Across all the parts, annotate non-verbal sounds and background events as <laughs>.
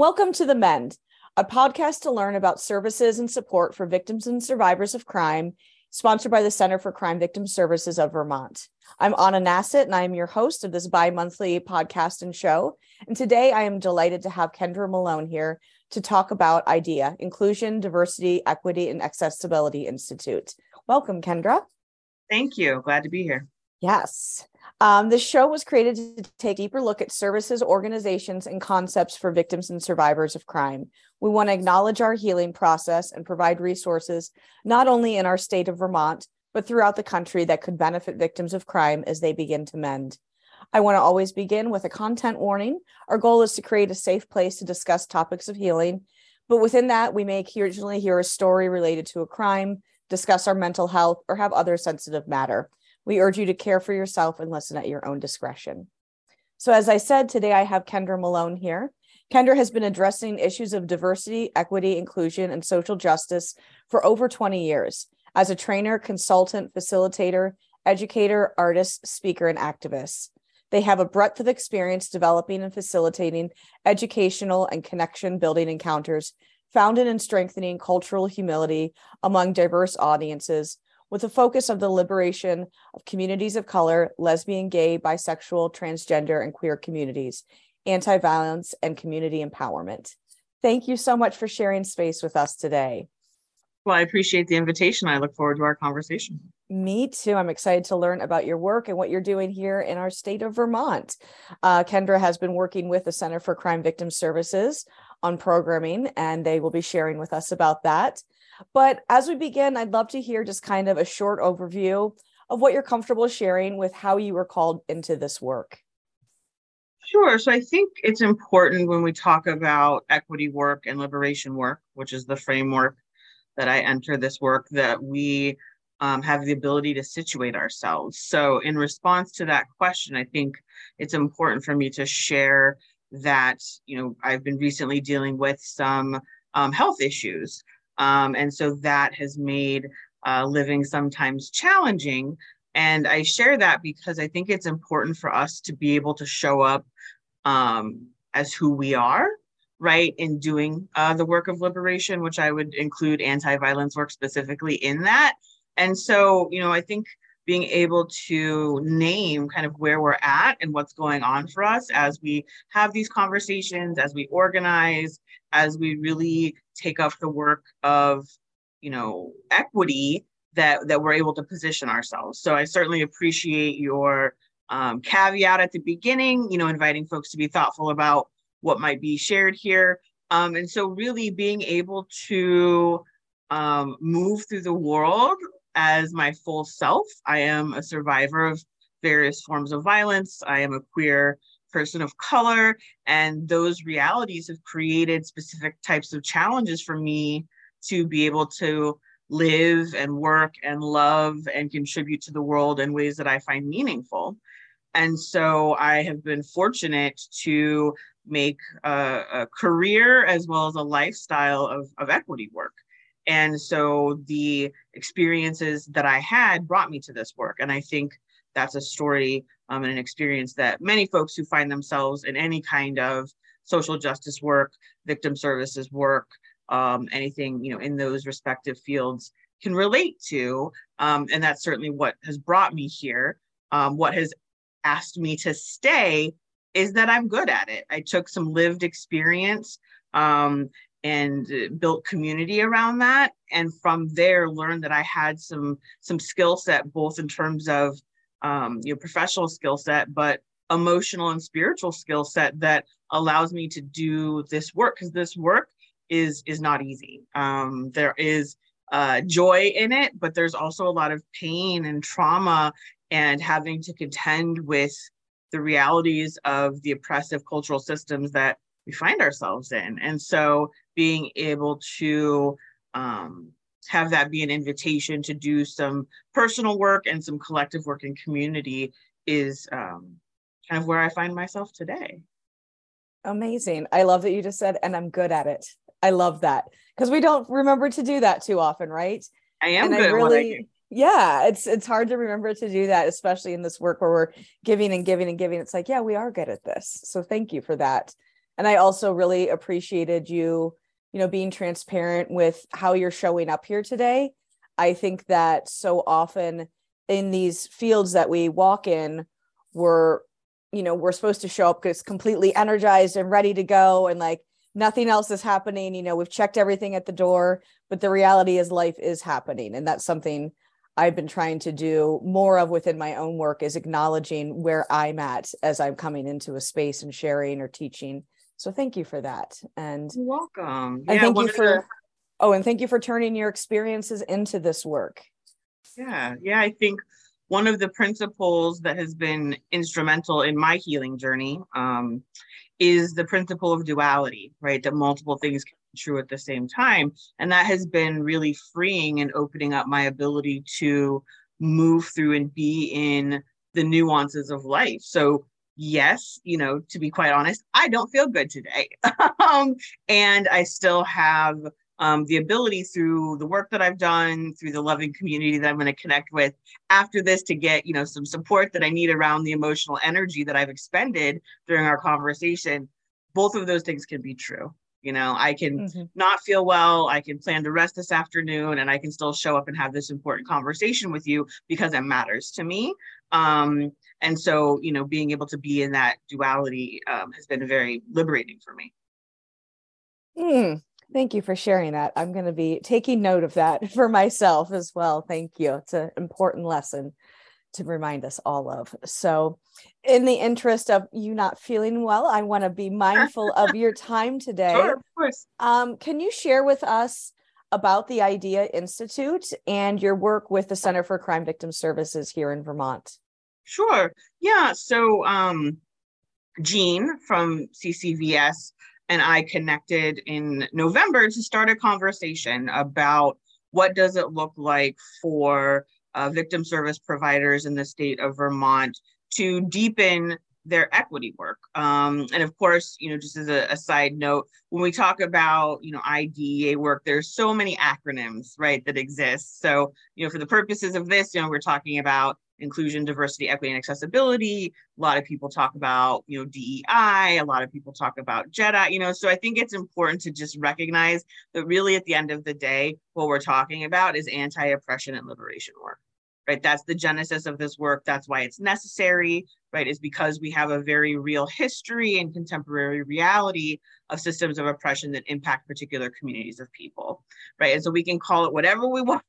Welcome to The Mend, a podcast to learn about services and support for victims and survivors of crime, sponsored by the Center for Crime Victim Services of Vermont. I'm Anna Nasset, and I am your host of this bi monthly podcast and show. And today I am delighted to have Kendra Malone here to talk about IDEA, Inclusion, Diversity, Equity, and Accessibility Institute. Welcome, Kendra. Thank you. Glad to be here. Yes. Um, the show was created to take a deeper look at services, organizations, and concepts for victims and survivors of crime. We want to acknowledge our healing process and provide resources not only in our state of Vermont, but throughout the country that could benefit victims of crime as they begin to mend. I want to always begin with a content warning. Our goal is to create a safe place to discuss topics of healing, but within that, we may occasionally hear a story related to a crime, discuss our mental health, or have other sensitive matter. We urge you to care for yourself and listen at your own discretion. So, as I said, today I have Kendra Malone here. Kendra has been addressing issues of diversity, equity, inclusion, and social justice for over 20 years as a trainer, consultant, facilitator, educator, artist, speaker, and activist. They have a breadth of experience developing and facilitating educational and connection building encounters founded in strengthening cultural humility among diverse audiences with a focus of the liberation of communities of color, lesbian, gay, bisexual, transgender, and queer communities, anti violence, and community empowerment. Thank you so much for sharing space with us today. Well, I appreciate the invitation. I look forward to our conversation. Me too. I'm excited to learn about your work and what you're doing here in our state of Vermont. Uh, Kendra has been working with the Center for Crime Victim Services on programming, and they will be sharing with us about that. But as we begin, I'd love to hear just kind of a short overview of what you're comfortable sharing with how you were called into this work. Sure. So I think it's important when we talk about equity work and liberation work, which is the framework that I enter this work, that we um, have the ability to situate ourselves. So, in response to that question, I think it's important for me to share that, you know, I've been recently dealing with some um, health issues um, and so that has made uh, living sometimes challenging. And I share that because I think it's important for us to be able to show up um, as who we are, right, in doing uh, the work of liberation, which I would include anti violence work specifically in that. And so, you know, I think being able to name kind of where we're at and what's going on for us as we have these conversations, as we organize, as we really take up the work of, you know, equity that that we're able to position ourselves. So I certainly appreciate your um, caveat at the beginning, you know, inviting folks to be thoughtful about what might be shared here. Um, and so really being able to um, move through the world as my full self. I am a survivor of various forms of violence. I am a queer person of color, and those realities have created specific types of challenges for me to be able to live and work and love and contribute to the world in ways that I find meaningful. And so I have been fortunate to make a, a career as well as a lifestyle of, of equity work. And so the experiences that I had brought me to this work. And I think that's a story um, and an experience that many folks who find themselves in any kind of social justice work, victim services work, um, anything you know in those respective fields can relate to. Um, and that's certainly what has brought me here. Um, what has asked me to stay is that I'm good at it. I took some lived experience um, and built community around that and from there learned that i had some some skill set both in terms of um, you know professional skill set but emotional and spiritual skill set that allows me to do this work because this work is is not easy. Um, there is uh, joy in it but there's also a lot of pain and trauma and having to contend with the realities of the oppressive cultural systems that we find ourselves in. And so being able to um, have that be an invitation to do some personal work and some collective work in community is um, kind of where I find myself today. Amazing. I love that you just said, and I'm good at it. I love that because we don't remember to do that too often, right? I am and good I really, I yeah, it's it's hard to remember to do that, especially in this work where we're giving and giving and giving. It's like, yeah, we are good at this. So thank you for that and I also really appreciated you, you know, being transparent with how you're showing up here today. I think that so often in these fields that we walk in, we're, you know, we're supposed to show up because completely energized and ready to go and like nothing else is happening. You know, we've checked everything at the door, but the reality is life is happening. And that's something I've been trying to do more of within my own work is acknowledging where I'm at as I'm coming into a space and sharing or teaching. So thank you for that. And You're welcome. And yeah, thank you for oh, and thank you for turning your experiences into this work. Yeah, yeah. I think one of the principles that has been instrumental in my healing journey um, is the principle of duality, right? That multiple things can be true at the same time. And that has been really freeing and opening up my ability to move through and be in the nuances of life. So, yes, you know, to be quite honest, I don't feel good today. <laughs> um, and I still have um, the ability through the work that I've done, through the loving community that I'm going to connect with after this to get, you know, some support that I need around the emotional energy that I've expended during our conversation. Both of those things can be true. You know, I can mm-hmm. not feel well. I can plan to rest this afternoon and I can still show up and have this important conversation with you because it matters to me. Um, and so, you know, being able to be in that duality um, has been very liberating for me. Mm, thank you for sharing that. I'm going to be taking note of that <laughs> for myself as well. Thank you. It's an important lesson to remind us all of. So, in the interest of you not feeling well, I want to be mindful <laughs> of your time today. Sure, of course. Um, can you share with us about the IDEA Institute and your work with the Center for Crime Victim Services here in Vermont? Sure. Yeah. So, um, Jean from CCVS and I connected in November to start a conversation about what does it look like for uh, victim service providers in the state of Vermont to deepen their equity work. Um, and of course, you know, just as a, a, side note, when we talk about, you know, IDEA work, there's so many acronyms, right, that exist. So, you know, for the purposes of this, you know, we're talking about inclusion, diversity, equity, and accessibility. A lot of people talk about, you know, DEI. A lot of people talk about JEDI, you know, so I think it's important to just recognize that really at the end of the day, what we're talking about is anti-oppression and liberation work right? That's the genesis of this work. That's why it's necessary, right? Is because we have a very real history and contemporary reality of systems of oppression that impact particular communities of people, right? And so we can call it whatever we <laughs> want,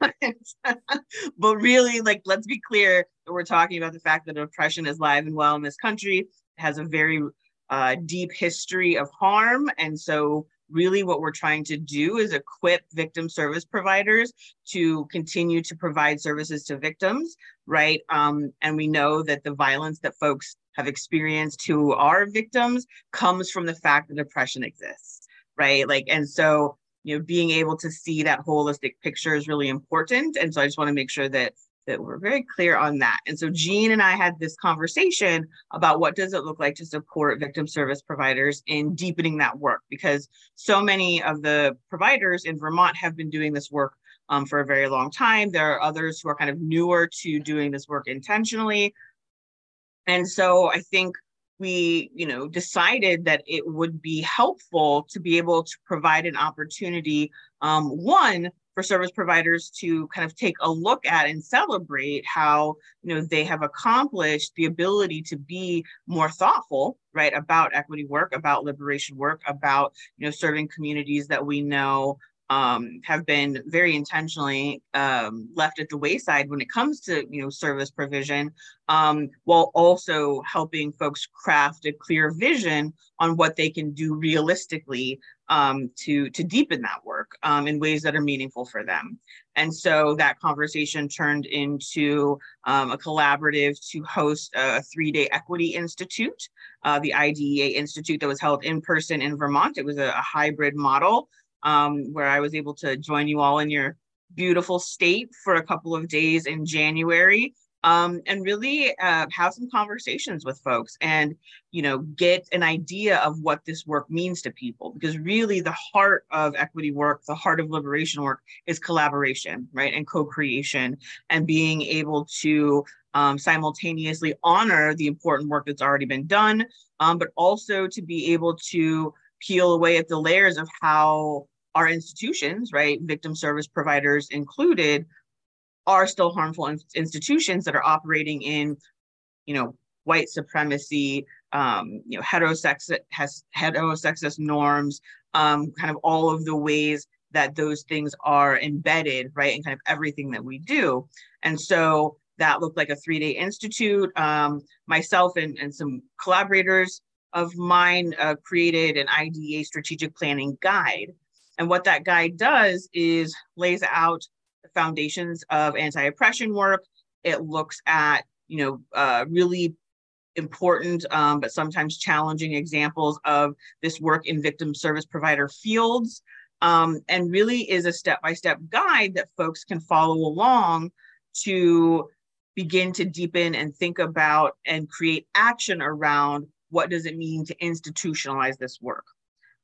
but really, like, let's be clear that we're talking about the fact that oppression is live and well in this country. It has a very uh, deep history of harm. And so really what we're trying to do is equip victim service providers to continue to provide services to victims right um, and we know that the violence that folks have experienced who are victims comes from the fact that oppression exists right like and so you know being able to see that holistic picture is really important and so i just want to make sure that that we're very clear on that. And so Jean and I had this conversation about what does it look like to support victim service providers in deepening that work because so many of the providers in Vermont have been doing this work um, for a very long time. There are others who are kind of newer to doing this work intentionally. And so I think we you know decided that it would be helpful to be able to provide an opportunity um, one for service providers to kind of take a look at and celebrate how you know they have accomplished the ability to be more thoughtful right about equity work about liberation work about you know serving communities that we know um, have been very intentionally um, left at the wayside when it comes to you know service provision, um, while also helping folks craft a clear vision on what they can do realistically um, to to deepen that work um, in ways that are meaningful for them. And so that conversation turned into um, a collaborative to host a three-day equity institute, uh, the IDEA Institute that was held in person in Vermont. It was a, a hybrid model um, where I was able to join you all in your beautiful state for a couple of days in January um, and really uh, have some conversations with folks and you know get an idea of what this work means to people. Because really the heart of equity work the heart of liberation work is collaboration right and co-creation and being able to um, simultaneously honor the important work that's already been done um, but also to be able to peel away at the layers of how our institutions, right, victim service providers included, are still harmful in- institutions that are operating in, you know, white supremacy, um, you know, heterosexist has heterosexist norms, um, kind of all of the ways that those things are embedded, right, in kind of everything that we do. And so that looked like a three-day institute. Um, myself and, and some collaborators of mine uh, created an IDEA strategic planning guide. And what that guide does is lays out the foundations of anti-oppression work. It looks at, you know, uh, really important um, but sometimes challenging examples of this work in victim service provider fields um, and really is a step-by-step guide that folks can follow along to begin to deepen and think about and create action around what does it mean to institutionalize this work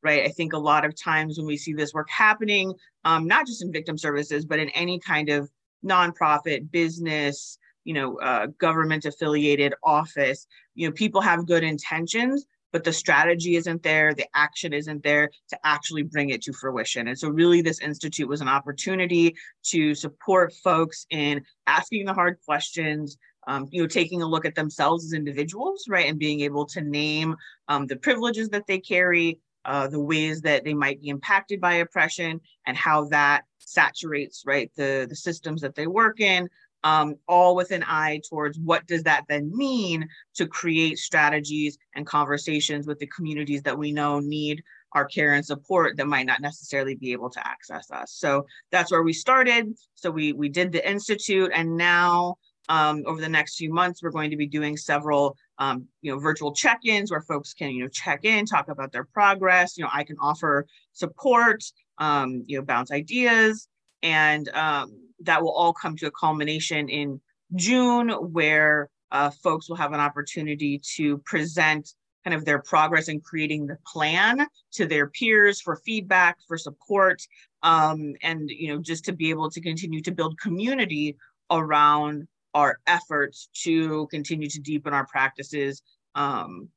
right i think a lot of times when we see this work happening um, not just in victim services but in any kind of nonprofit business you know, uh, government affiliated office, you know, people have good intentions, but the strategy isn't there, the action isn't there to actually bring it to fruition. And so, really, this institute was an opportunity to support folks in asking the hard questions. Um, you know, taking a look at themselves as individuals, right, and being able to name um, the privileges that they carry, uh, the ways that they might be impacted by oppression, and how that saturates, right, the the systems that they work in, um, all with an eye towards what does that then mean to create strategies and conversations with the communities that we know need our care and support that might not necessarily be able to access us. So that's where we started. So we we did the institute, and now um, over the next few months, we're going to be doing several um, you know virtual check-ins where folks can you know check in, talk about their progress. You know, I can offer support, um, you know, bounce ideas, and um, that will all come to a culmination in June, where uh, folks will have an opportunity to present kind of their progress in creating the plan to their peers for feedback, for support, um, and you know just to be able to continue to build community around our efforts to continue to deepen our practices um,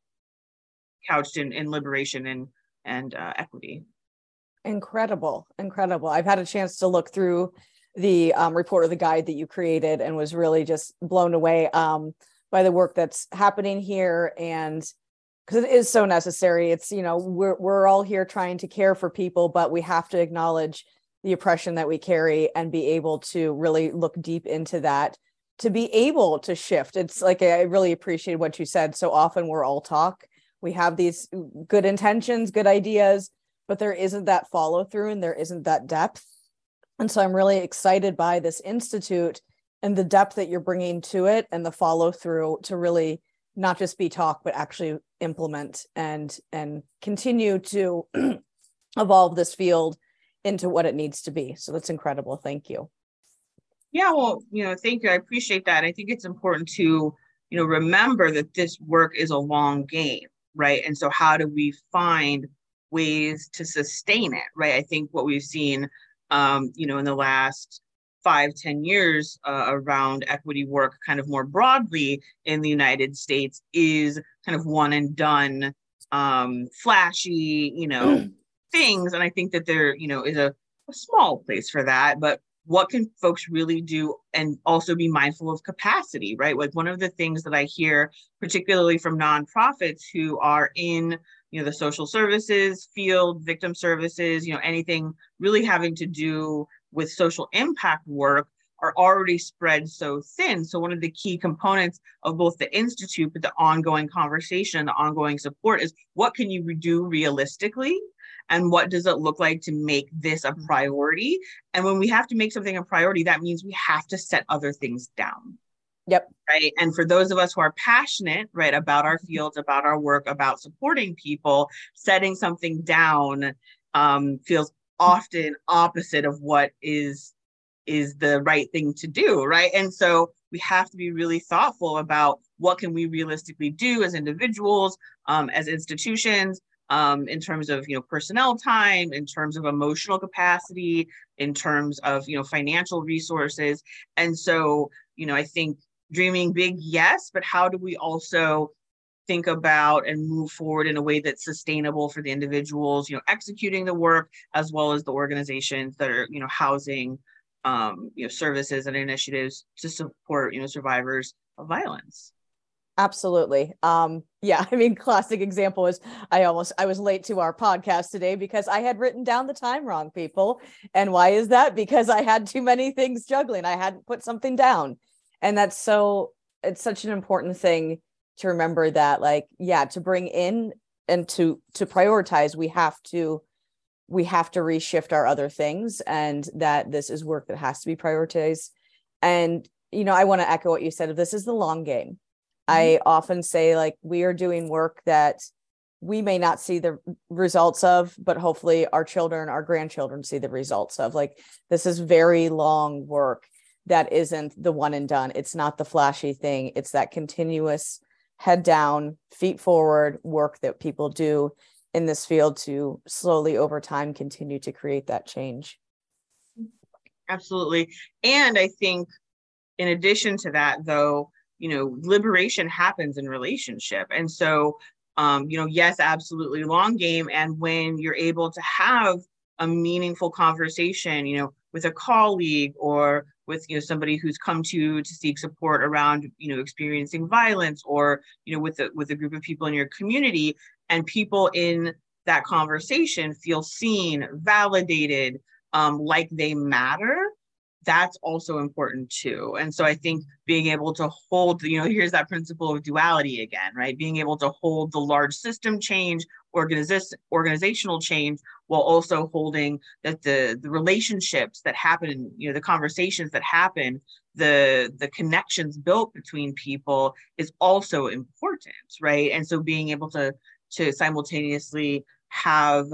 couched in, in liberation and and uh, equity. Incredible, incredible. I've had a chance to look through the um, report or the guide that you created and was really just blown away um, by the work that's happening here and because it is so necessary it's you know we're, we're all here trying to care for people but we have to acknowledge the oppression that we carry and be able to really look deep into that to be able to shift it's like i really appreciate what you said so often we're all talk we have these good intentions good ideas but there isn't that follow through and there isn't that depth and so I'm really excited by this institute and the depth that you're bringing to it and the follow through to really not just be talk but actually implement and and continue to <clears throat> evolve this field into what it needs to be. So that's incredible. Thank you. Yeah, well, you know, thank you. I appreciate that. I think it's important to, you know, remember that this work is a long game, right? And so how do we find ways to sustain it, right? I think what we've seen um, you know, in the last five ten years uh, around equity work kind of more broadly in the United States is kind of one and done, um, flashy, you know, mm. <clears throat> things. And I think that there, you know, is a, a small place for that. But what can folks really do and also be mindful of capacity, right? Like one of the things that I hear, particularly from nonprofits who are in you know the social services field victim services you know anything really having to do with social impact work are already spread so thin so one of the key components of both the institute but the ongoing conversation the ongoing support is what can you do realistically and what does it look like to make this a priority? And when we have to make something a priority that means we have to set other things down. Yep. Right. And for those of us who are passionate, right, about our fields, about our work, about supporting people, setting something down um, feels often opposite of what is is the right thing to do right? And so we have to be really thoughtful about what can we realistically do as individuals um, as institutions um, in terms of you know personnel time in terms of emotional capacity in terms of you know financial resources. And so you know i think dreaming big, yes, but how do we also think about and move forward in a way that's sustainable for the individuals you know executing the work as well as the organizations that are you know housing um, you know services and initiatives to support you know survivors of violence absolutely. Um yeah <laughs> i mean classic example is i almost i was late to our podcast today because i had written down the time wrong people. And why is that? Because i had too many things juggling. I hadn't put something down. And that's so it's such an important thing to remember that like yeah to bring in and to to prioritize we have to we have to reshift our other things and that this is work that has to be prioritized. And you know i want to echo what you said Of this is the long game. I mm-hmm. often say like we are doing work that we may not see the results of but hopefully our children our grandchildren see the results of like this is very long work that isn't the one and done it's not the flashy thing it's that continuous head down, feet forward work that people do in this field to slowly over time continue to create that change. Absolutely. And I think in addition to that, though, you know, liberation happens in relationship. And so, um, you know, yes, absolutely long game. And when you're able to have a meaningful conversation, you know, with a colleague or with you know somebody who's come to you to seek support around you know experiencing violence or you know with a with a group of people in your community and people in that conversation feel seen validated um, like they matter that's also important too. And so I think being able to hold, you know, here's that principle of duality again, right? Being able to hold the large system change, organiz- organizational change, while also holding that the the relationships that happen, you know, the conversations that happen, the the connections built between people is also important, right? And so being able to to simultaneously have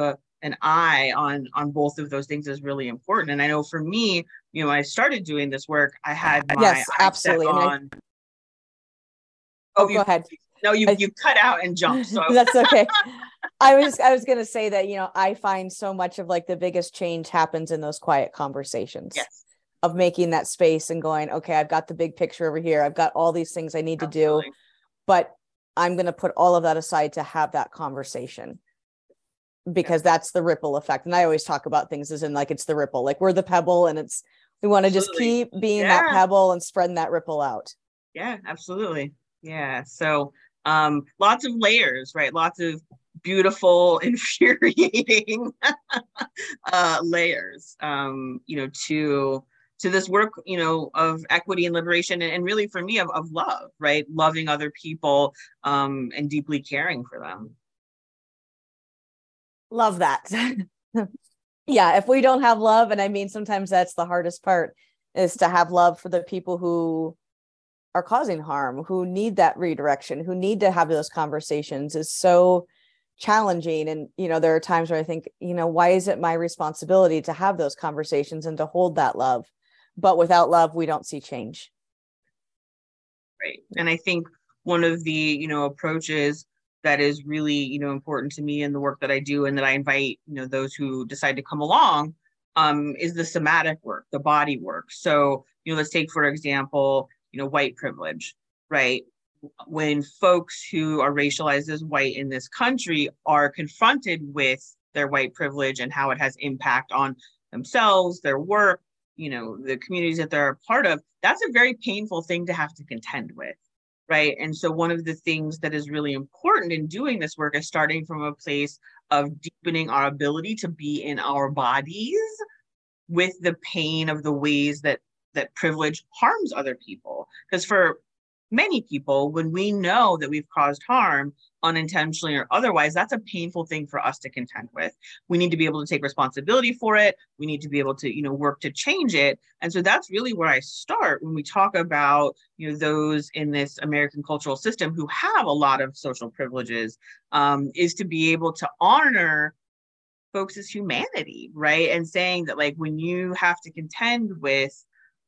an eye on on both of those things is really important. And I know for me, you know, when I started doing this work, I had my yes, absolutely. on. I... Oh, oh, you, go ahead. No, you I... you cut out and jumped. So <laughs> that's okay. I was I was gonna say that you know I find so much of like the biggest change happens in those quiet conversations. Yes. Of making that space and going, okay, I've got the big picture over here. I've got all these things I need Absolutely. to do, but I'm going to put all of that aside to have that conversation because that's the ripple effect. And I always talk about things as in like it's the ripple, like we're the pebble and it's we want to just keep being yeah. that pebble and spreading that ripple out. Yeah, absolutely. Yeah. So um lots of layers, right? Lots of beautiful, <laughs> infuriating <laughs> uh layers um, you know, to to this work you know of equity and liberation and, and really for me of, of love right loving other people um, and deeply caring for them Love that. <laughs> yeah, if we don't have love, and I mean, sometimes that's the hardest part is to have love for the people who are causing harm, who need that redirection, who need to have those conversations is so challenging. And, you know, there are times where I think, you know, why is it my responsibility to have those conversations and to hold that love? But without love, we don't see change. Right. And I think one of the, you know, approaches that is really you know important to me in the work that I do and that I invite you know those who decide to come along um, is the somatic work, the body work. So you know let's take for example you know white privilege, right? When folks who are racialized as white in this country are confronted with their white privilege and how it has impact on themselves, their work, you know, the communities that they're a part of, that's a very painful thing to have to contend with right? And so, one of the things that is really important in doing this work is starting from a place of deepening our ability to be in our bodies with the pain of the ways that that privilege harms other people because for many people when we know that we've caused harm unintentionally or otherwise, that's a painful thing for us to contend with. We need to be able to take responsibility for it. We need to be able to, you know, work to change it. And so that's really where I start when we talk about, you know, those in this American cultural system who have a lot of social privileges, um, is to be able to honor folks' humanity, right? And saying that like when you have to contend with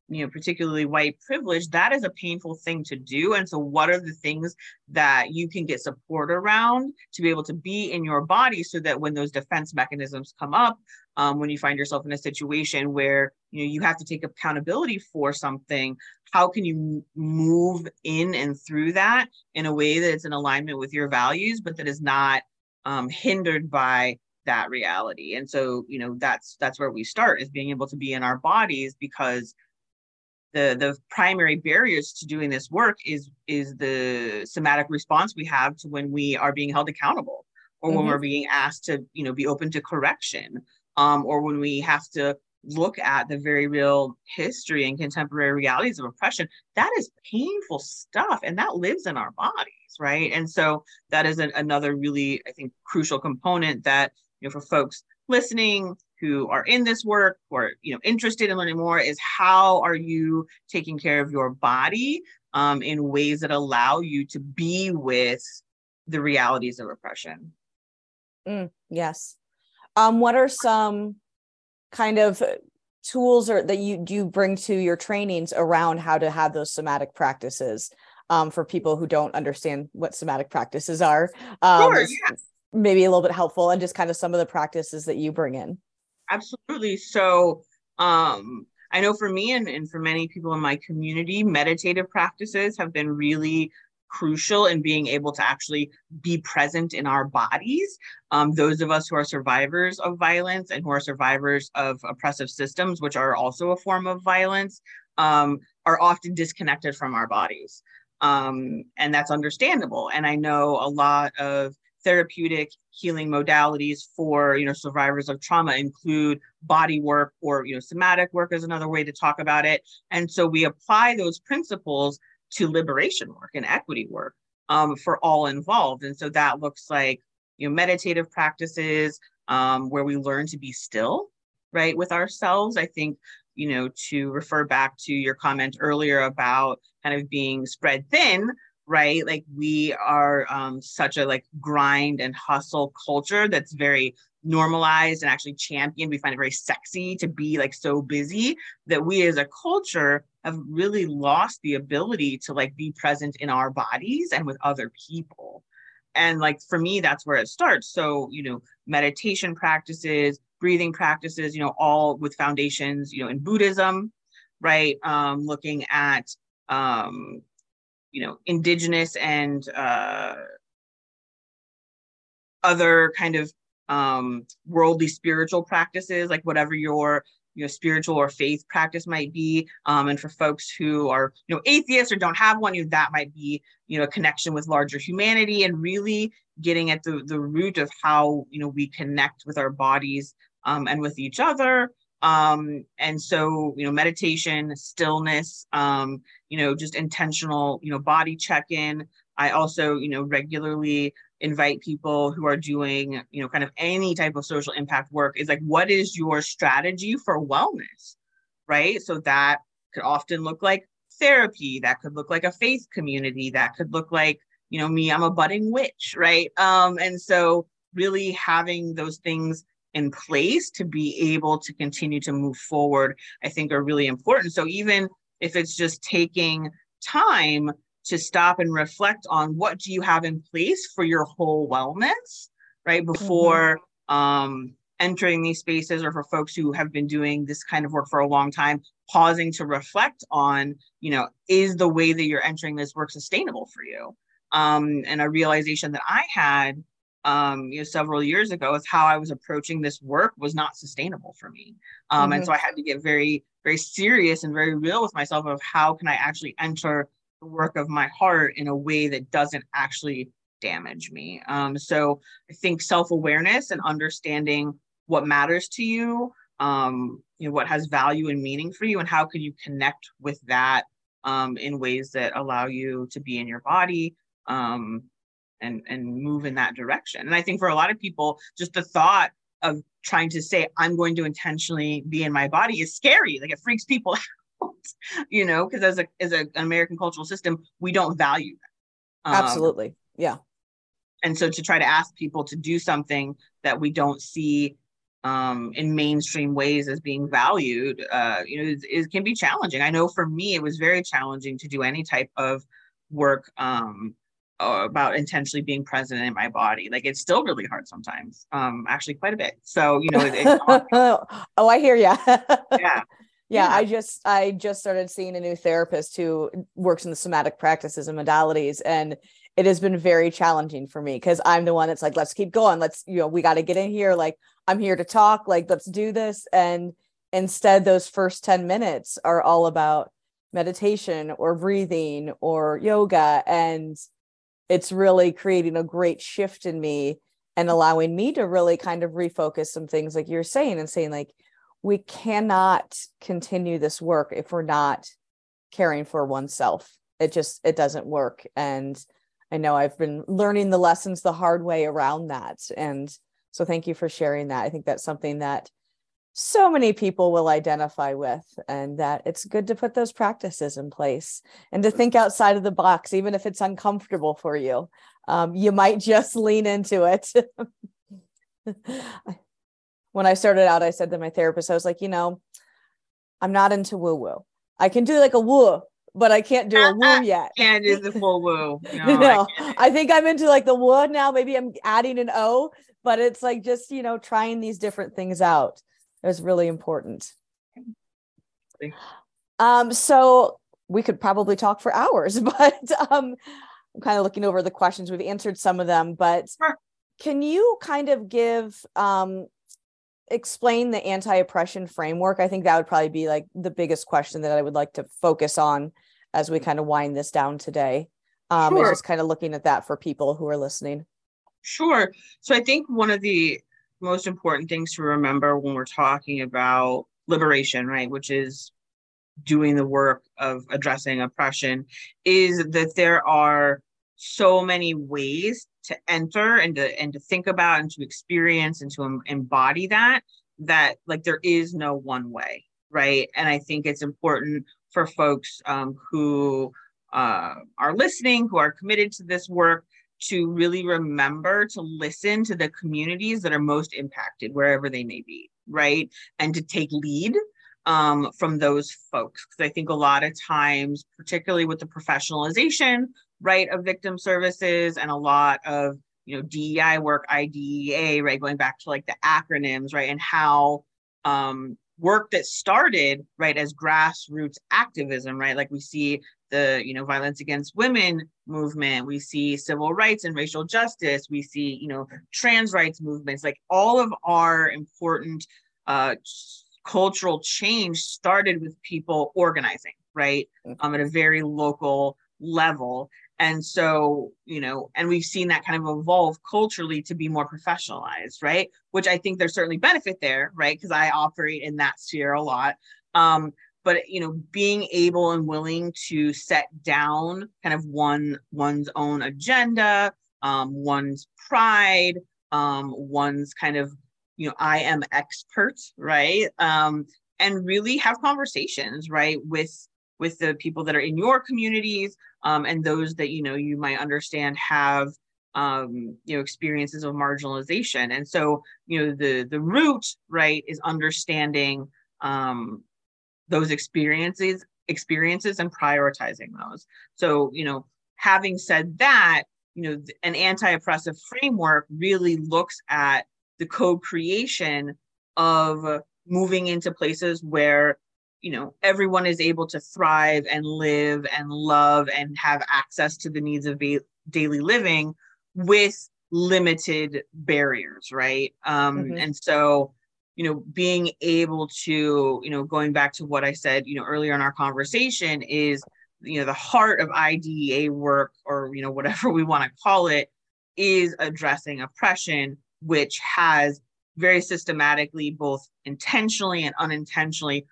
you know particularly white privilege that is a painful thing to do. And so what are the things that you can get support around to be able to be in your body so that when those defense mechanisms come up um, when you find yourself in a situation where you know you have to take accountability for something how can you move in and through that in a way that it's in alignment with your values but that is not um, hindered by that reality? And so you know that's that's where we start is being able to be in our bodies because the the primary barriers to doing this work is is the somatic response we have to when we are being held accountable or mm-hmm. when we're being asked to you know be open to correction um, or when we have to look at the very real history and contemporary realities of oppression that is painful stuff and that lives in our bodies right and so that is an, another really i think crucial component that you know for folks listening who are in this work or you know interested in learning more is how are you taking care of your body um, in ways that allow you to be with the realities of oppression? Mm, yes. Um, what are some kind of tools or that you do you bring to your trainings around how to have those somatic practices um, for people who don't understand what somatic practices are? Um, sure, yes. maybe a little bit helpful and just kind of some of the practices that you bring in absolutely. So um, I know for me and, and for many people in my community, meditative practices have been really crucial in being able to actually be present in our bodies. Um, those of us who are survivors of violence and who are survivors of oppressive systems, which are also a form of violence, um, are often disconnected from our bodies. Um, and that's understandable. And I know a lot of therapeutic healing modalities for you know survivors of trauma include body work or you know somatic work is another way to talk about it. And so we apply those principles to liberation work and equity work um, for all involved. And so that looks like you know meditative practices um, where we learn to be still right with ourselves. I think you know to refer back to your comment earlier about kind of being spread thin right? Like we are um, such a like grind and hustle culture that's very normalized and actually championed. We find it very sexy to be like so busy that we as a culture have really lost the ability to like be present in our bodies and with other people. And like for me, that's where it starts. So, you know, meditation practices, breathing practices, you know, all with foundations, you know, in Buddhism, right? Um, looking at um, you know indigenous and uh, other kind of um, worldly spiritual practices like whatever your you know spiritual or faith practice might be um, and for folks who are you know atheists or don't have one you know, that might be you know a connection with larger humanity and really getting at the, the root of how you know we connect with our bodies um, and with each other. Um and so you know meditation stillness um you know just intentional you know body check in i also you know regularly invite people who are doing you know kind of any type of social impact work. Is like what is your strategy for wellness right? So that could often look like therapy that could look like a faith community that could look like you know me i'm a budding witch right? Um and so really having those things in place to be able to continue to move forward, I think are really important. So even if it's just taking time to stop and reflect on what do you have in place for your whole wellness, right? Mm-hmm. Before mm-hmm. um, entering these spaces or for folks who have been doing this kind of work for a long time, pausing to reflect on, you know, is the way that you're entering this work sustainable for you? Um, and a realization that I had um, you know, several years ago is how I was approaching this work was not sustainable for me. Um, mm-hmm. And so I had to get very, very serious and very real with myself of how can I actually enter the work of my heart in a way that doesn't actually damage me. Um, so I think self-awareness and understanding what matters to you, um, you know, what has value and meaning for you, and how can you connect with that um, in ways that allow you to be in your body, um, and and move in that direction. And i think for a lot of people just the thought of trying to say i'm going to intentionally be in my body is scary. Like it freaks people <laughs> out you know because as a as a, an american cultural system we don't value that. Um, absolutely. Yeah. and so to try to ask people to do something that we don't see um, in mainstream ways as being valued, uh, you know, it, can be challenging. I know for me, it was very challenging to do any type of work um, about intentionally being present in my body. Like it's still really hard sometimes, um, actually quite a bit. So, you know, it, <laughs> oh, I hear you. <laughs> yeah. Yeah, I just I just started seeing a new therapist who works in the somatic practices and modalities and it has been very challenging for me because I'm the one that's like let's keep going let's you know we got to get in here like I'm here to talk like let's do this and instead those first 10 minutes are all about meditation or breathing or yoga and it's really creating a great shift in me and allowing me to really kind of refocus some things like you're saying and saying like we cannot continue this work if we're not caring for oneself. It just it doesn't work. And i know i've been learning the lessons the hard way around that. And so thank you for sharing that. I think that's something that so many people will identify with and that it's good to put those practices in place and to think outside of the box even if it's uncomfortable for you um, you might just lean into it <laughs> when I started out, I said to my therapist, I was like, you know, I'm not into woo woo. I can do like a woo, but I can't do a <laughs> woo yet. Can't do the full woo. No, no I, I, think I'm into like the woo now. Maybe I'm adding an O, but it's like just, you know, trying these different things out is really important. Um, so we could probably talk for hours, <laughs> but um, I'm kind of looking over the questions. We've answered some of them, but sure. can you kind of give um, explain the anti-oppression framework i think that would probably be like the biggest question that i would like to focus on as we kind of wind this down today um sure. just kind of looking at that for people who are listening sure so i think one of the most important things to remember when we're talking about liberation right which is doing the work of addressing oppression is that there are so many ways to enter and to and to think about and to experience and to embody that that like there is no one way right? And i think it's important for folks um, who uh, are listening who are committed to this work to really remember to listen to the communities that are most impacted wherever they may be right? And to take lead um, from those folks. Because i think a lot of times particularly with the professionalization right of victim services and a lot of you know DEI work, IDEA, right, going back to like the acronyms, right, and how um, work that started right as grassroots activism, right, like we see the you know violence against women movement, we see civil rights and racial justice, we see you know trans rights movements, like all of our important uh, cultural change started with people organizing, right, um, at a very local level and so you know and we've seen that kind of evolve culturally to be more professionalized right? Which i think there's certainly benefit there right? Because i operate in that sphere a lot. Um but you know being able and willing to set down kind of one one's own agenda um one's pride um one's kind of you know i am expert right? Um and really have conversations right with with the people that are in your communities um, and those that you know you might understand have um, you know experiences of marginalization. And so you know the the root right is understanding um, those experiences experiences and prioritizing those. So you know having said that you know an anti-oppressive framework really looks at the co-creation of moving into places where you know everyone is able to thrive and live and love and have access to the needs of ba- daily living with limited barriers right um mm-hmm. and so you know being able to you know going back to what i said you know earlier in our conversation is you know the heart of idea work or you know <laughs> whatever we want to call it is addressing oppression which has very systematically both intentionally and unintentionally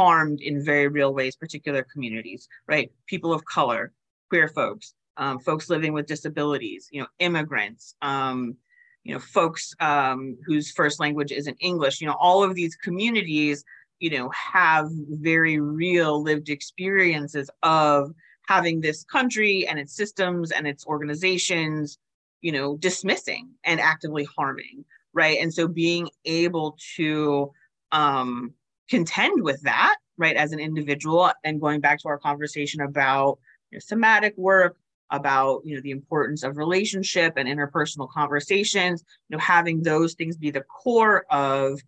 harmed in very real ways particular communities, right? People of color, queer folks, um, folks living with disabilities, you know, immigrants, um, you know, folks um, whose first language isn't English. You know, all of these communities, you know, have very real lived experiences of having this country and its systems and its organizations, you know, dismissing and actively harming. right? And so being able to um, contend with that, right, as an individual, and going back to our conversation about you know, somatic work, about you know the importance of relationship and interpersonal conversations, you know, having those things be the core of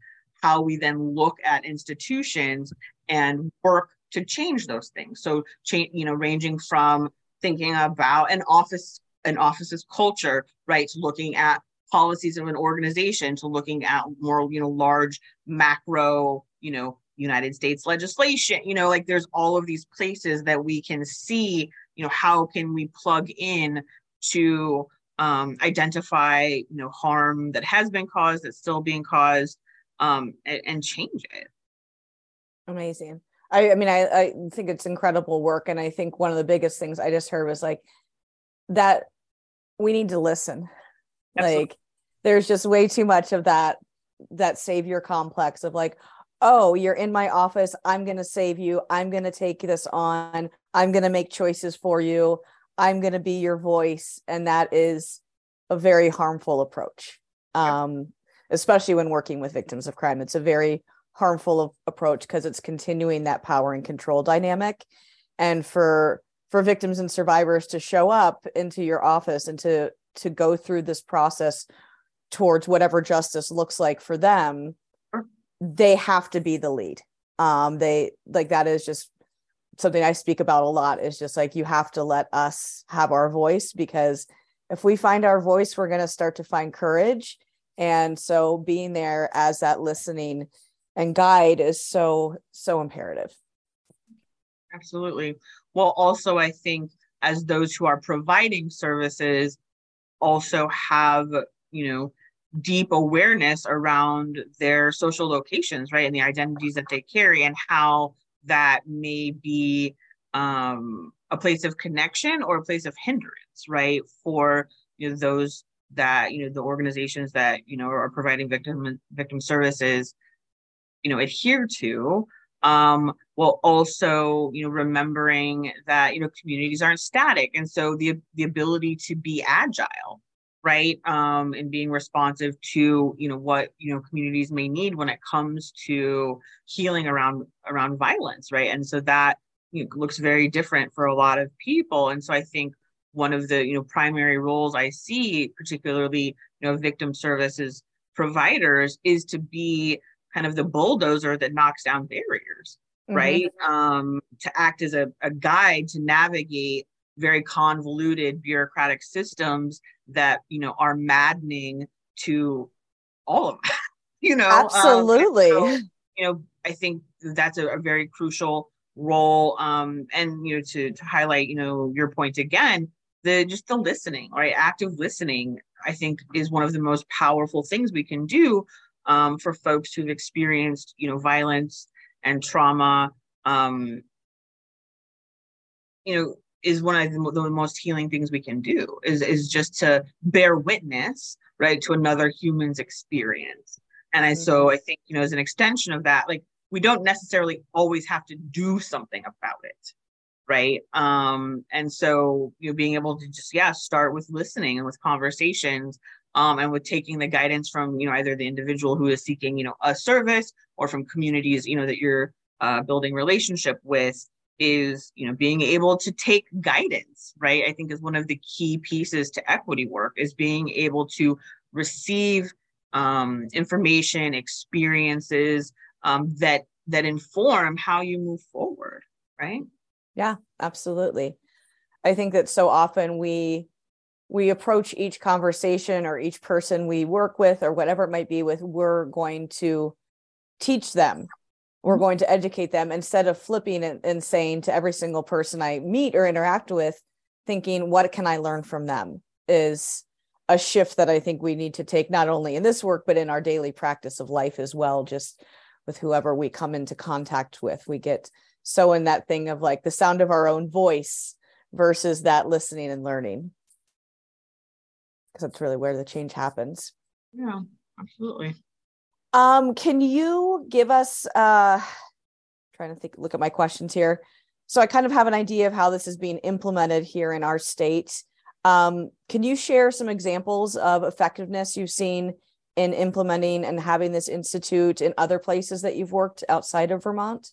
how we then look at institutions and work to change those things. So change, you know, ranging from thinking about an office, an office's culture, right, to looking at policies of an organization to looking at more, you know, large macro, you know, United States legislation, you know, like there's all of these places that we can see, you know, how can we plug in to um, identify, you know, harm that has been caused, that's still being caused, um, and, and change it. Amazing. I, I mean, I, I think it's incredible work. And I think one of the biggest things I just heard was like that we need to listen. Absolutely. Like there's just way too much of that that savior complex of like, oh, you're in my office. I'm going to save you. I'm going to take this on. I'm going to make choices for you. I'm going to be your voice. And that is a very harmful approach, um, especially when working with victims of crime. It's a very harmful approach because it's continuing that power and control dynamic. And for for victims and survivors to show up into your office and to to go through this process towards whatever justice looks like for them they have to be the lead. Um they like that is just something i speak about a lot is just like you have to let us have our voice because if we find our voice we're going to start to find courage. And so being there as that listening and guide is so so imperative. Absolutely. Well also i think as those who are providing services also have you know deep awareness around their social locations, right, and the identities that they carry, and how that may be um, a place of connection or a place of hindrance, right, for you know those that you know the organizations that you know are providing victim victim services, you know, adhere to. Um, while also you know remembering that you know communities aren't static, and so the the ability to be agile right? Um, and being responsive to you know what you know communities may need when it comes to healing around around violence right? And so that you know, looks very different for a lot of people. And so i think one of the you know primary roles i see particularly you know victim services providers is to be kind of the bulldozer that knocks down barriers mm-hmm. right? Um, to act as a, a guide to navigate very convoluted bureaucratic systems that you know are maddening to all of us <laughs> you know absolutely. um, so, you know i think that's a, a very crucial role um and you know to to highlight you know your point again the just the listening right? Active listening i think is one of the most powerful things we can do um, for folks who've experienced you know violence and trauma um you know is one of the, the, most healing things we can do is is just to bear witness right to another human's experience. And i so i think you know as an extension of that like we don't necessarily always have to do something about it right? Um and so you know being able to just yeah start with listening and with conversations um and with taking the guidance from you know either the individual who is seeking you know a service or from communities you know that you're uh, building relationship with is you know being able to take guidance right i think is one of the key pieces to equity work is being able to receive um, information experiences um, that that inform how you move forward right? Yeah absolutely. I think that so often we we approach each conversation or each person we work with or whatever it might be with we're going to teach them we're mm-hmm. going to educate them instead of flipping and, and saying to every single person I meet or interact with, thinking, what can I learn from them? Is a shift that I think we need to take not only in this work, but in our daily practice of life as well, just with whoever we come into contact with. We get so in that thing of like the sound of our own voice versus that listening and learning. Because that's really where the change happens. Yeah, absolutely. Um, can you give us uh trying to think look at my questions here. So I kind of have an idea of how this is being implemented here in our state. Um, can you share some examples of effectiveness you've seen in implementing and having this institute in other places that you've worked outside of Vermont?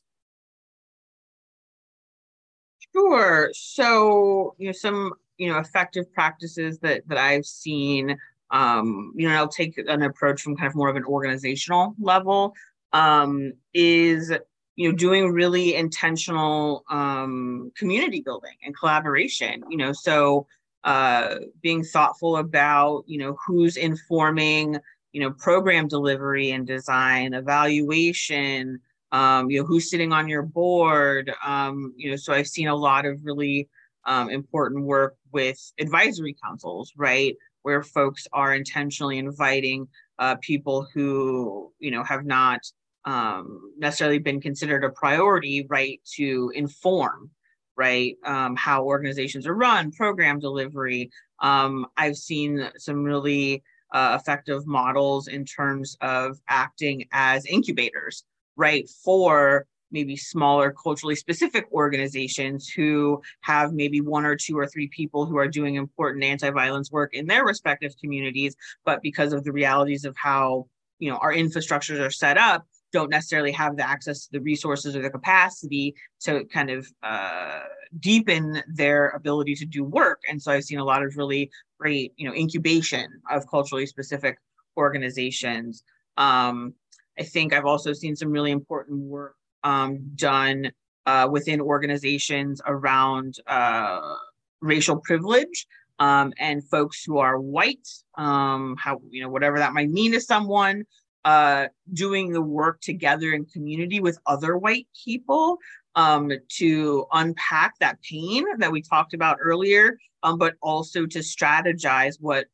Sure. So, you know, some, you know, effective practices that that I've seen, um, you know, I'll take an approach from kind of more of an organizational level, um, is you know doing really intentional um, community building and collaboration you know so uh, being thoughtful about you know who's informing you know program delivery and design evaluation um, you know who's sitting on your board um, you know so i've seen a lot of really um, important work with advisory councils right where folks are intentionally inviting uh, people who you know have not um, necessarily been considered a priority right to inform right um, how organizations are run program delivery. Um, i've seen some really uh, effective models in terms of acting as incubators, right, for maybe smaller culturally specific organizations who have maybe one or two or three people who are doing important anti-violence work in their respective communities but because of the realities of how you know our infrastructures are set up don't necessarily have the access to the resources or the capacity to kind of uh, deepen their ability to do work. And so I've seen a lot of really great, you know, incubation of culturally specific organizations. Um, I think I've also seen some really important work um, done uh, within organizations around uh, racial privilege um, and folks who are white, um, how you know whatever that might mean to someone, uh, doing the work together in community with other white people um, to unpack that pain that we talked about earlier, um, but also to strategize what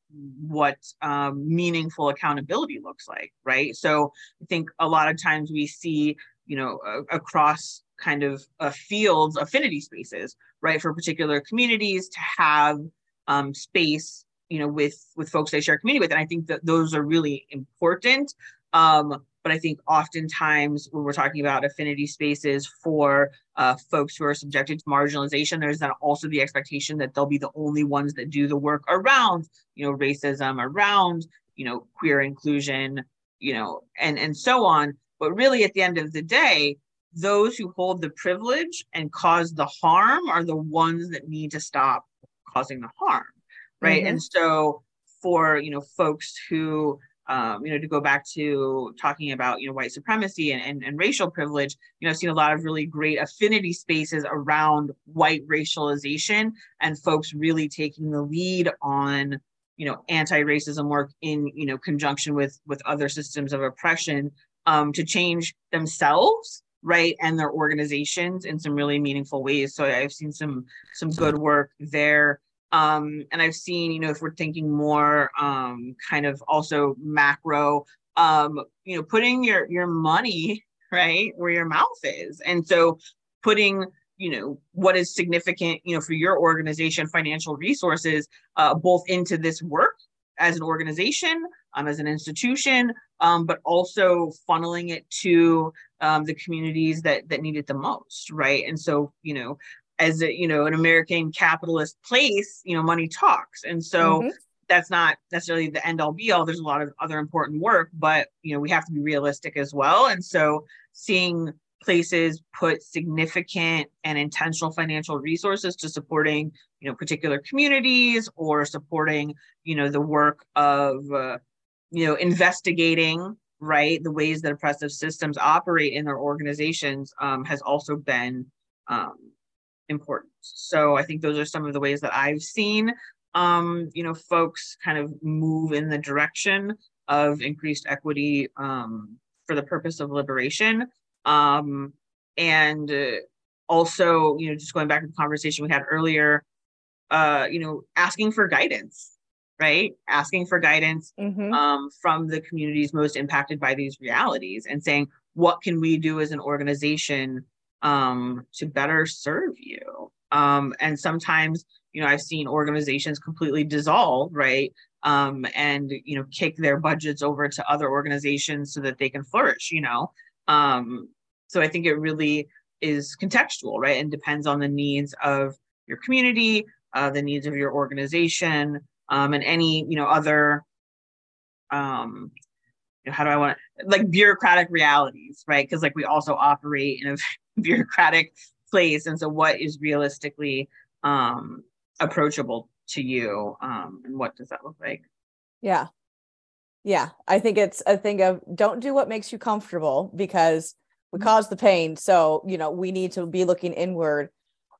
what um, meaningful accountability looks like, right? So I think a lot of times we see, you know, uh, across kind of fields, affinity spaces, right, for particular communities to have um, space, you know, with with folks they share community with, and I think that those are really important. Um, but I think oftentimes when we're talking about affinity spaces for uh, folks who are subjected to marginalization, there's then also the expectation that they'll be the only ones that do the work around, you know, racism, around, you know, queer inclusion, you know, and and so on. But really, at the end of the day, those who hold the privilege and cause the harm are the ones that need to stop causing the harm, right? Mm-hmm. And so, for you know, folks who um, you know, to go back to talking about, you know, white supremacy and, and, and racial privilege, you know, I've seen a lot of really great affinity spaces around white racialization and folks really taking the lead on, you know, anti-racism work in, you know, conjunction with with other systems of oppression um, to change themselves right and their organizations in some really meaningful ways. So i've seen some some good work there. Um, and I've seen, you know, if we're thinking more um, kind of also macro, um, you know, putting your your money right where your mouth is, and so putting you know what is significant you know for your organization financial resources uh, both into this work as an organization um, as an institution um, but also funneling it to um, the communities that that need it the most right and so you know as a, you know an American capitalist place, you know, money talks, and so mm-hmm. that's not necessarily the end all be all. There's a lot of other important work, but you know we have to be realistic as well. And so seeing places put significant and intentional financial resources to supporting you know particular communities or supporting you know the work of uh, you know investigating right the ways that oppressive systems operate in their organizations um, has also been um, important. So I think those are some of the ways that I've seen, um, you know, folks kind of move in the direction of increased equity um, for the purpose of liberation. Um, and uh, also, you know, just going back to the conversation we had earlier, uh, you know, asking for guidance, right? Asking for guidance mm-hmm. um, from the communities most impacted by these realities and saying, what can we do as an organization um, to better serve you. Um, and sometimes, you know, I've seen organizations completely dissolve, right? Um, and you know, kick their budgets over to other organizations so that they can flourish. You know, um, so I think it really is contextual, right, and depends on the needs of your community, uh, the needs of your organization, um, and any you know other um, how do I want to like bureaucratic realities, right? Because like we also operate in a <laughs> bureaucratic place, and so what is realistically um, approachable to you, um, and what does that look like? Yeah, yeah. I think it's a thing of don't do what makes you comfortable because we mm-hmm. cause the pain. So you know we need to be looking inward,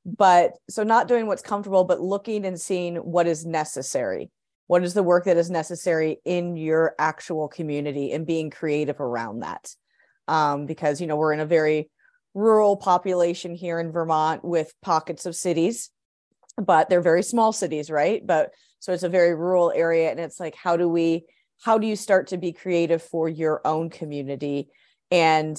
but so not doing what's comfortable, but looking and seeing what is necessary what is the work that is necessary in your actual community and being creative around that um, because you know we're in a very rural population here in vermont with pockets of cities but they're very small cities right but so it's a very rural area and it's like how do we how do you start to be creative for your own community and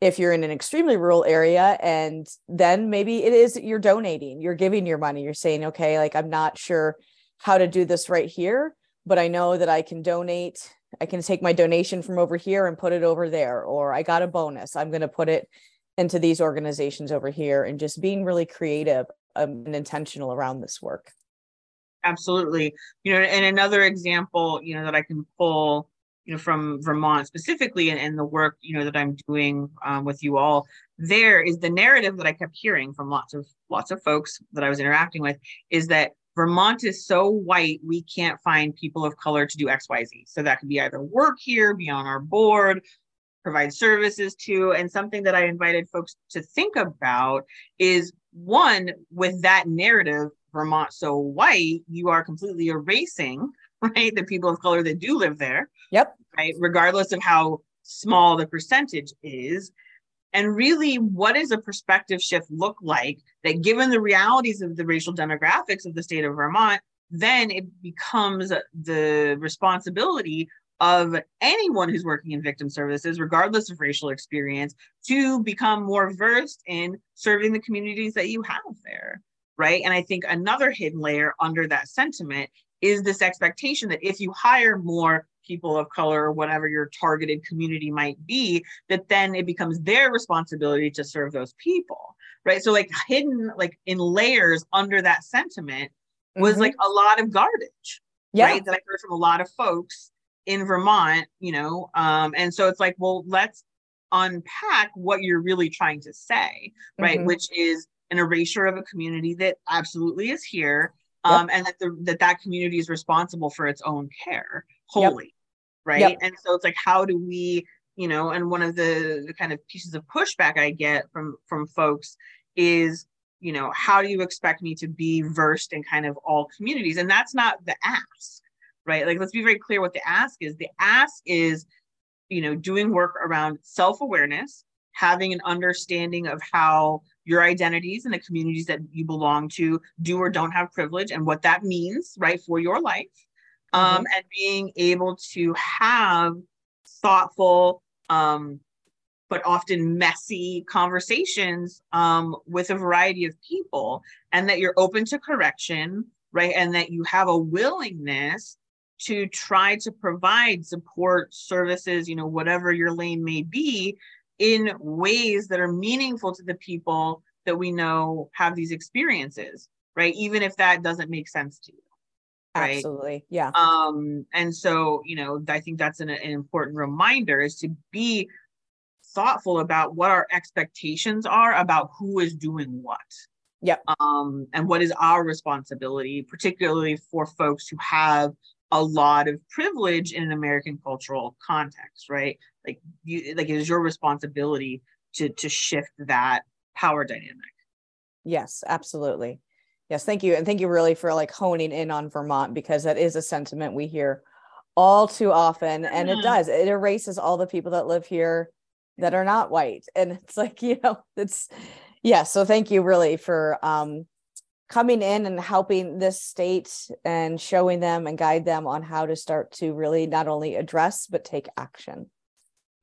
if you're in an extremely rural area and then maybe it is you're donating you're giving your money you're saying okay like i'm not sure how to do this right here, but I know that I can donate. I can take my donation from over here and put it over there, or I got a bonus. I'm going to put it into these organizations over here and just being really creative um, and intentional around this work. Absolutely. You know, and another example, you know, that I can pull, you know, from Vermont specifically and, and the work, you know, that I'm doing um, with you all there is the narrative that I kept hearing from lots of lots of folks that I was interacting with is that Vermont is so white, we can't find people of color to do XYZ. So that could be either work here, be on our board, provide services to. And something that I invited folks to think about is one, with that narrative, Vermont so white, you are completely erasing, <laughs> right, the people of color that do live there. Yep. Right. Regardless of how small the percentage is. And really, what does a perspective shift look like that, given the realities of the racial demographics of the state of Vermont, then it becomes the responsibility of anyone who's working in victim services, regardless of racial experience, to become more versed in serving the communities that you have there. Right. And I think another hidden layer under that sentiment is this expectation that if you hire more people of color or whatever your targeted community might be that then it becomes their responsibility to serve those people right so like hidden like in layers under that sentiment was mm-hmm. like a lot of garbage yeah. right that i heard from a lot of folks in vermont you know um and so it's like well let's unpack what you're really trying to say right mm-hmm. which is an erasure of a community that absolutely is here um, yep. and that the, that that community is responsible for its own care wholly yep. right yep. and so it's like how do we you know and one of the, the kind of pieces of pushback i get from from folks is you know how do you expect me to be versed in kind of all communities and that's not the ask right like let's be very clear what the ask is the ask is you know doing work around self-awareness having an understanding of how your identities and the communities that you belong to do or don't have privilege and what that means right for your life mm-hmm. um, and being able to have thoughtful um, but often messy conversations um, with a variety of people and that you're open to correction right and that you have a willingness to try to provide support services you know whatever your lane may be in ways that are meaningful to the people that we know have these experiences right? Even if that doesn't make sense to you right? Absolutely yeah. Um and so you know i think that's an, an important reminder is to be thoughtful about what our expectations are about who is doing what. Yep. Um and what is our responsibility particularly for folks who have a lot of privilege in an American cultural context, right? Like you like it is your responsibility to to shift that power dynamic. Yes, absolutely. Yes, thank you. And thank you really for like honing in on Vermont because that is a sentiment we hear all too often. And it does, it erases all the people that live here that are not white. And it's like, <laughs> you know, it's yeah. So thank you really for um coming in and helping this state and showing them and guide them on how to start to really not only address but take action.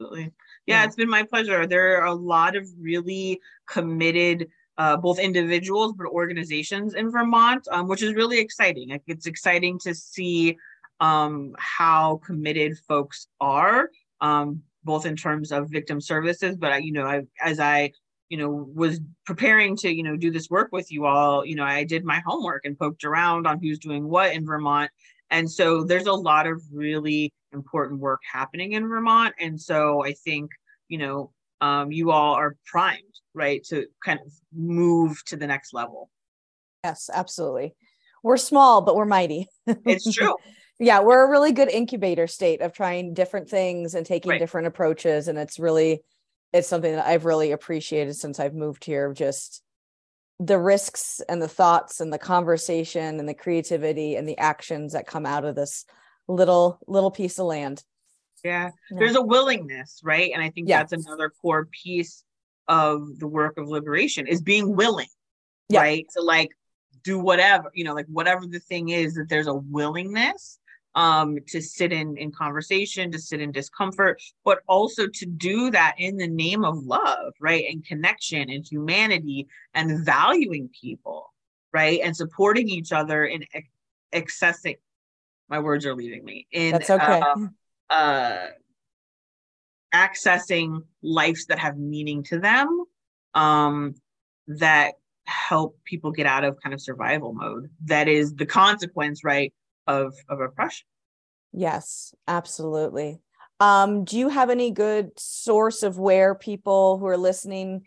Absolutely. Yeah, yeah. it's been my pleasure. There are a lot of really committed uh, both individuals but organizations in Vermont, um, which is really exciting. Like, it's exciting to see um, how committed folks are, um, both in terms of victim services, but you know, I, as I you know was preparing to you know do this work with you all you know i did my homework and poked around on who's doing what in vermont and so there's a lot of really important work happening in Vermont. And so I think, you know, um, you all are primed, right, to kind of move to the next level. Yes, absolutely. We're small, but we're mighty. It's <laughs> true. yeah, we're a really good incubator state of trying different things and taking right. different approaches. And it's really, it's something that I've really appreciated since I've moved here. Just the risks and the thoughts and the conversation and the creativity and the actions that come out of this little little piece of land. Yeah, yeah. there's a willingness right? And i think that's another core piece of the work of liberation is being willing yeah. right? To like do whatever you know like whatever the thing is that there's a willingness um to sit in in conversation to sit in discomfort but also to do that in the name of love right? And connection and humanity and valuing people right? And supporting each other in accessing my words are leaving me. In that's okay. uh, uh accessing lives that have meaning to them um that help people get out of kind of survival mode that is the consequence right of of oppression. Yes absolutely. Um do you have any good source of where people who are listening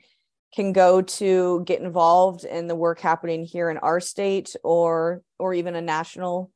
can go to get involved in the work happening here in our state or or even a national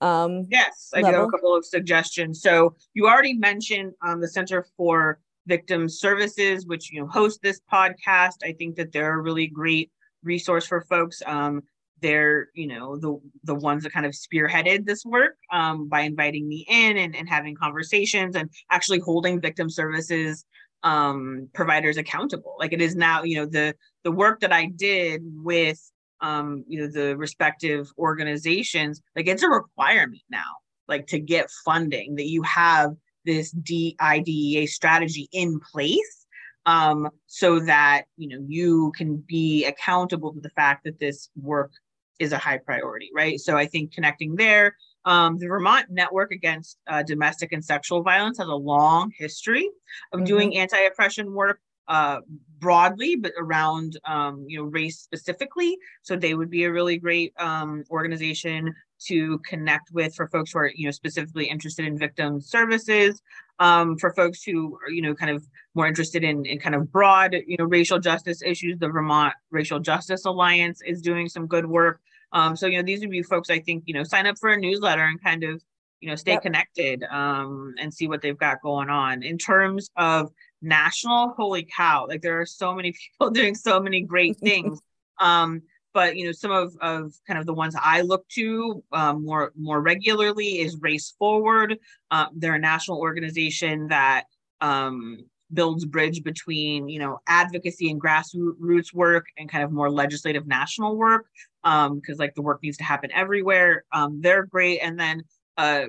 um yes i level? do have a couple of suggestions. So you already mentioned um, the center for victim services which you know host this podcast. I think that they're a really great resource for folks. Um they're you know the the ones that kind of spearheaded this work um, by inviting me in and, and having conversations and actually holding victim services um, providers accountable. Like it is now you know the the work that i did with um, you know the respective organizations like it's a requirement now like to get funding that you have this DIDEA strategy in place um, so that you know you can be accountable to the fact that this work is a high priority, right? So I think connecting there, um, the Vermont Network Against uh, Domestic and Sexual Violence has a long history of mm-hmm. doing anti-oppression work uh, broadly, but around um, you know race specifically. So they would be a really great um, organization to connect with for folks who are you know specifically interested in victim services. Um, for folks who are you know kind of more interested in, in kind of broad you know racial justice issues, the Vermont Racial Justice Alliance is doing some good work. Um, so you know these would be folks I think you know sign up for a newsletter and kind of you know stay yep. connected um, and see what they've got going on in terms of national? Holy cow. Like there are so many <laughs> people doing so many great <laughs> things. Um but you know some of of kind of the ones i look to um, more more regularly is race forward. Uh, they're a national organization that um builds bridge between you know advocacy and grassroots work and kind of more legislative national work um because like the work needs to happen everywhere. Um they're great. And then a,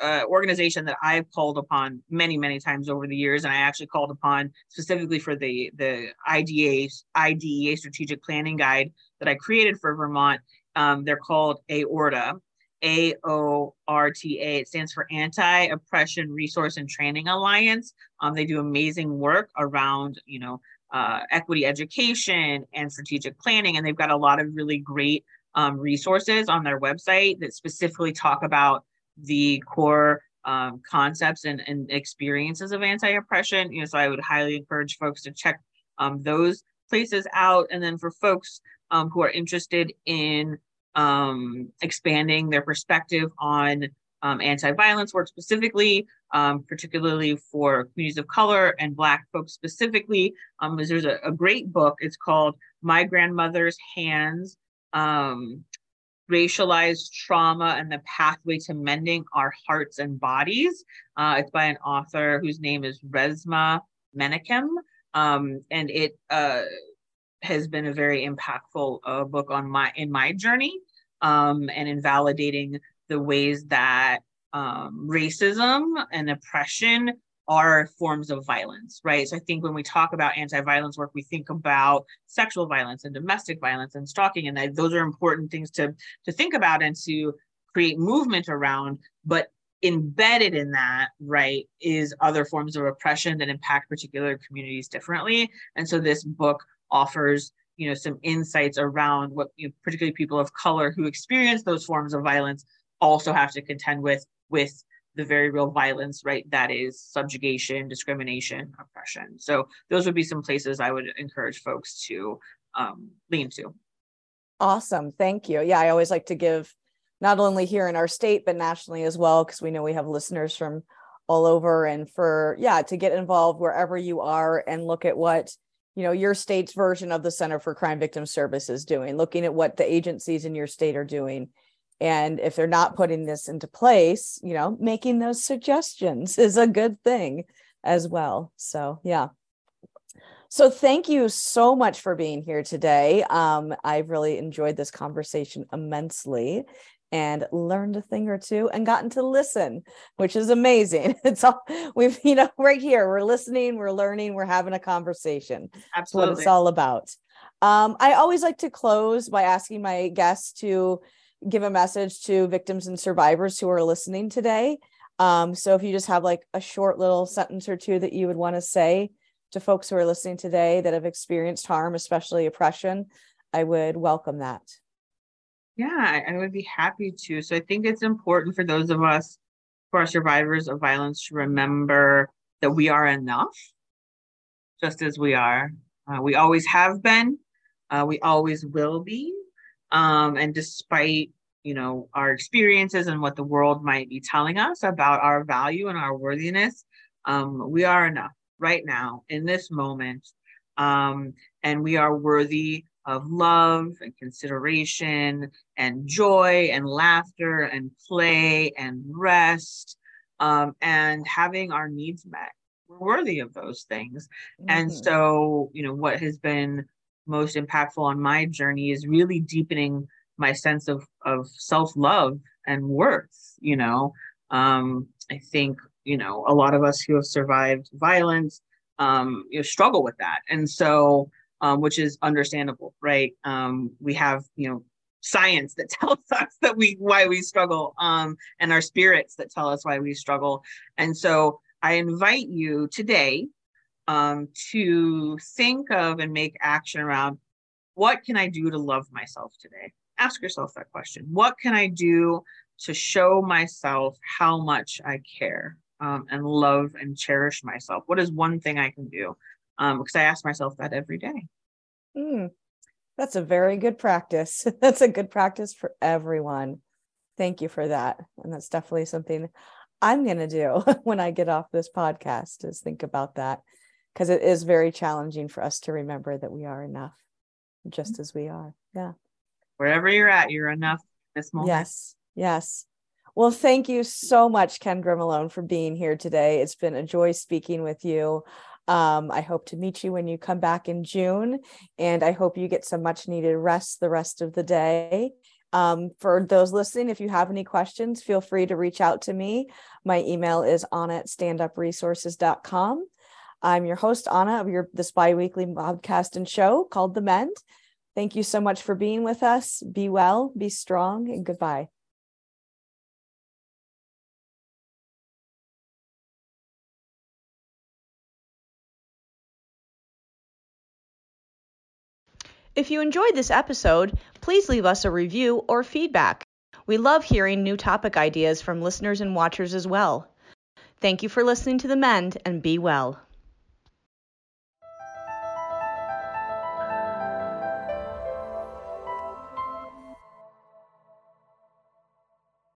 a, organization that I've called upon many, many times over the years, and I actually called upon specifically for the the IDA IDEA strategic planning guide that I created for Vermont. Um, they're called AORTA, A O R T A. It stands for Anti Oppression Resource and Training Alliance. Um, they do amazing work around, you know, uh, equity education and strategic planning, and they've got a lot of really great um, resources on their website that specifically talk about the core um, concepts and, and experiences of anti-oppression. You know, so I would highly encourage folks to check um, those places out. And then for folks um, who are interested in um, expanding their perspective on um, anti-violence work specifically, um, particularly for communities of color and Black folks specifically, there's a, a, great book. It's called My Grandmother's Hands, um, racialized trauma and the pathway to mending our hearts and bodies. Uh, it's by an author whose name is Resmaa Menakem. Um, and it uh, has been a very impactful uh, book on my in my journey um, and in validating the ways that um, racism and oppression are forms of violence, right? So I think when we talk about anti-violence work, we think about sexual violence and domestic violence and stalking, and that those are important things to to think about and to create movement around. But embedded in that, right, is other forms of oppression that impact particular communities differently. And so this book offers you know some insights around what you know, particularly people of color who experience those forms of violence also have to contend with with the very real violence, right? That is subjugation, discrimination, oppression. So those would be some places I would encourage folks to um, lean to. Awesome. Thank you. Yeah, I always like to give not only here in our state, but nationally as well, because we know we have listeners from all over and for, yeah, to get involved wherever you are and look at what, you know, your state's version of the Center for Crime Victim Services is doing, looking at what the agencies in your state are doing and if they're not putting this into place you know making those suggestions is a good thing as well. So yeah. So thank you so much for being here today. Um, i've really enjoyed this conversation immensely and learned a thing or two and gotten to listen which is amazing. <laughs> It's all we've you know right here we're listening we're learning we're having a conversation. Absolutely That's what it's all about. Um, i always like to close by asking my guests to give a message to victims and survivors who are listening today. Um, so if you just have like a short little sentence or two that you would want to say to folks who are listening today that have experienced harm, especially oppression, I would welcome that. Yeah, I would be happy to. So I think it's important for those of us who are survivors of violence to remember that we are enough, just as we are. Uh, we always have been, uh, we always will be. Um, and despite you know our experiences and what the world might be telling us about our value and our worthiness, um, we are enough right now in this moment, um, and we are worthy of love and consideration and joy and laughter and play and rest um, and having our needs met. We're worthy of those things. Mm-hmm. And so, you know, what has been most impactful on my journey is really deepening my sense of of self-love and worth you know? Um i think you know a lot of us who have survived violence um you know struggle with that. And so um which is understandable right? Um we have you know science that <laughs> tells us that we why we struggle um and our spirits that tell us why we struggle. And so i invite you today um, to think of and make action around what can I do to love myself today? Ask yourself that question. What can I do to show myself how much I care um, and love and cherish myself? What is one thing I can do? Um, because I ask myself that every day. Mm, that's a very good practice. <laughs> that's a good practice for everyone. Thank you for that. And that's definitely something I'm going to do <laughs> when I get off this podcast is think about that because it is very challenging for us to remember that we are enough just as we are. Yeah. Wherever you're at, you're enough this moment. Yes. Yes. Well, thank you so much, Kendra Malone, for being here today. It's been a joy speaking with you. Um, I hope to meet you when you come back in June, and I hope you get some much needed rest the rest of the day. Um, for those listening, if you have any questions, feel free to reach out to me. My email is on at standupresources.com. I'm your host, Anna, of your this biweekly podcast and show called The Mend. Thank you so much for being with us. Be well, be strong, and goodbye. If you enjoyed this episode, please leave us a review or feedback. We love hearing new topic ideas from listeners and watchers as well. Thank you for listening to The Mend and be well.